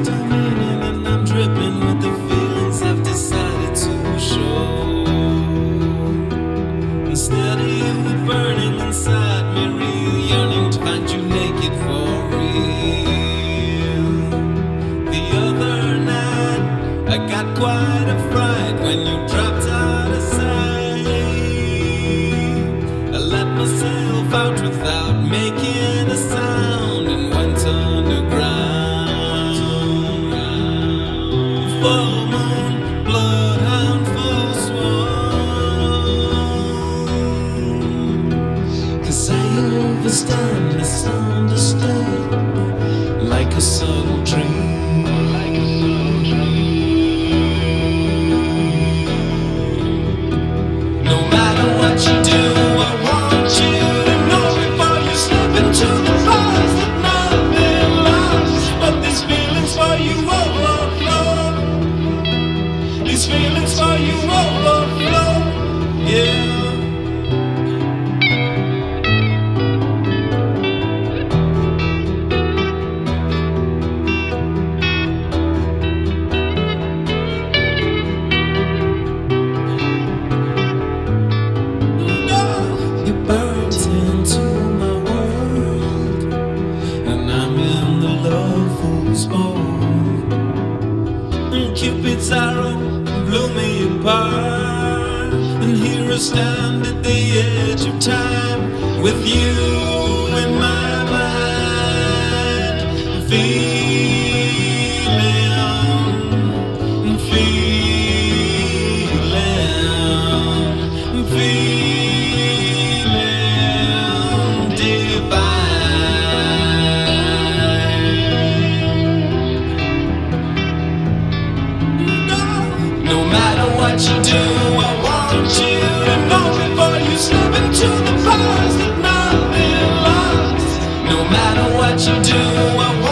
a minute and I'm dripping with the feelings I've decided to show. Burning inside me, real yearning to find you naked for real. The other night, I got quite a fright when you dropped out of sight. I let myself out without making. Cause I overstand, misunderstood, And Cupid's arrow blew me apart, and here I stand at the edge of time with you in my mind, feeling, No matter what you do, I want you to know before you slip into the bars that nothing lasts. No matter what you do,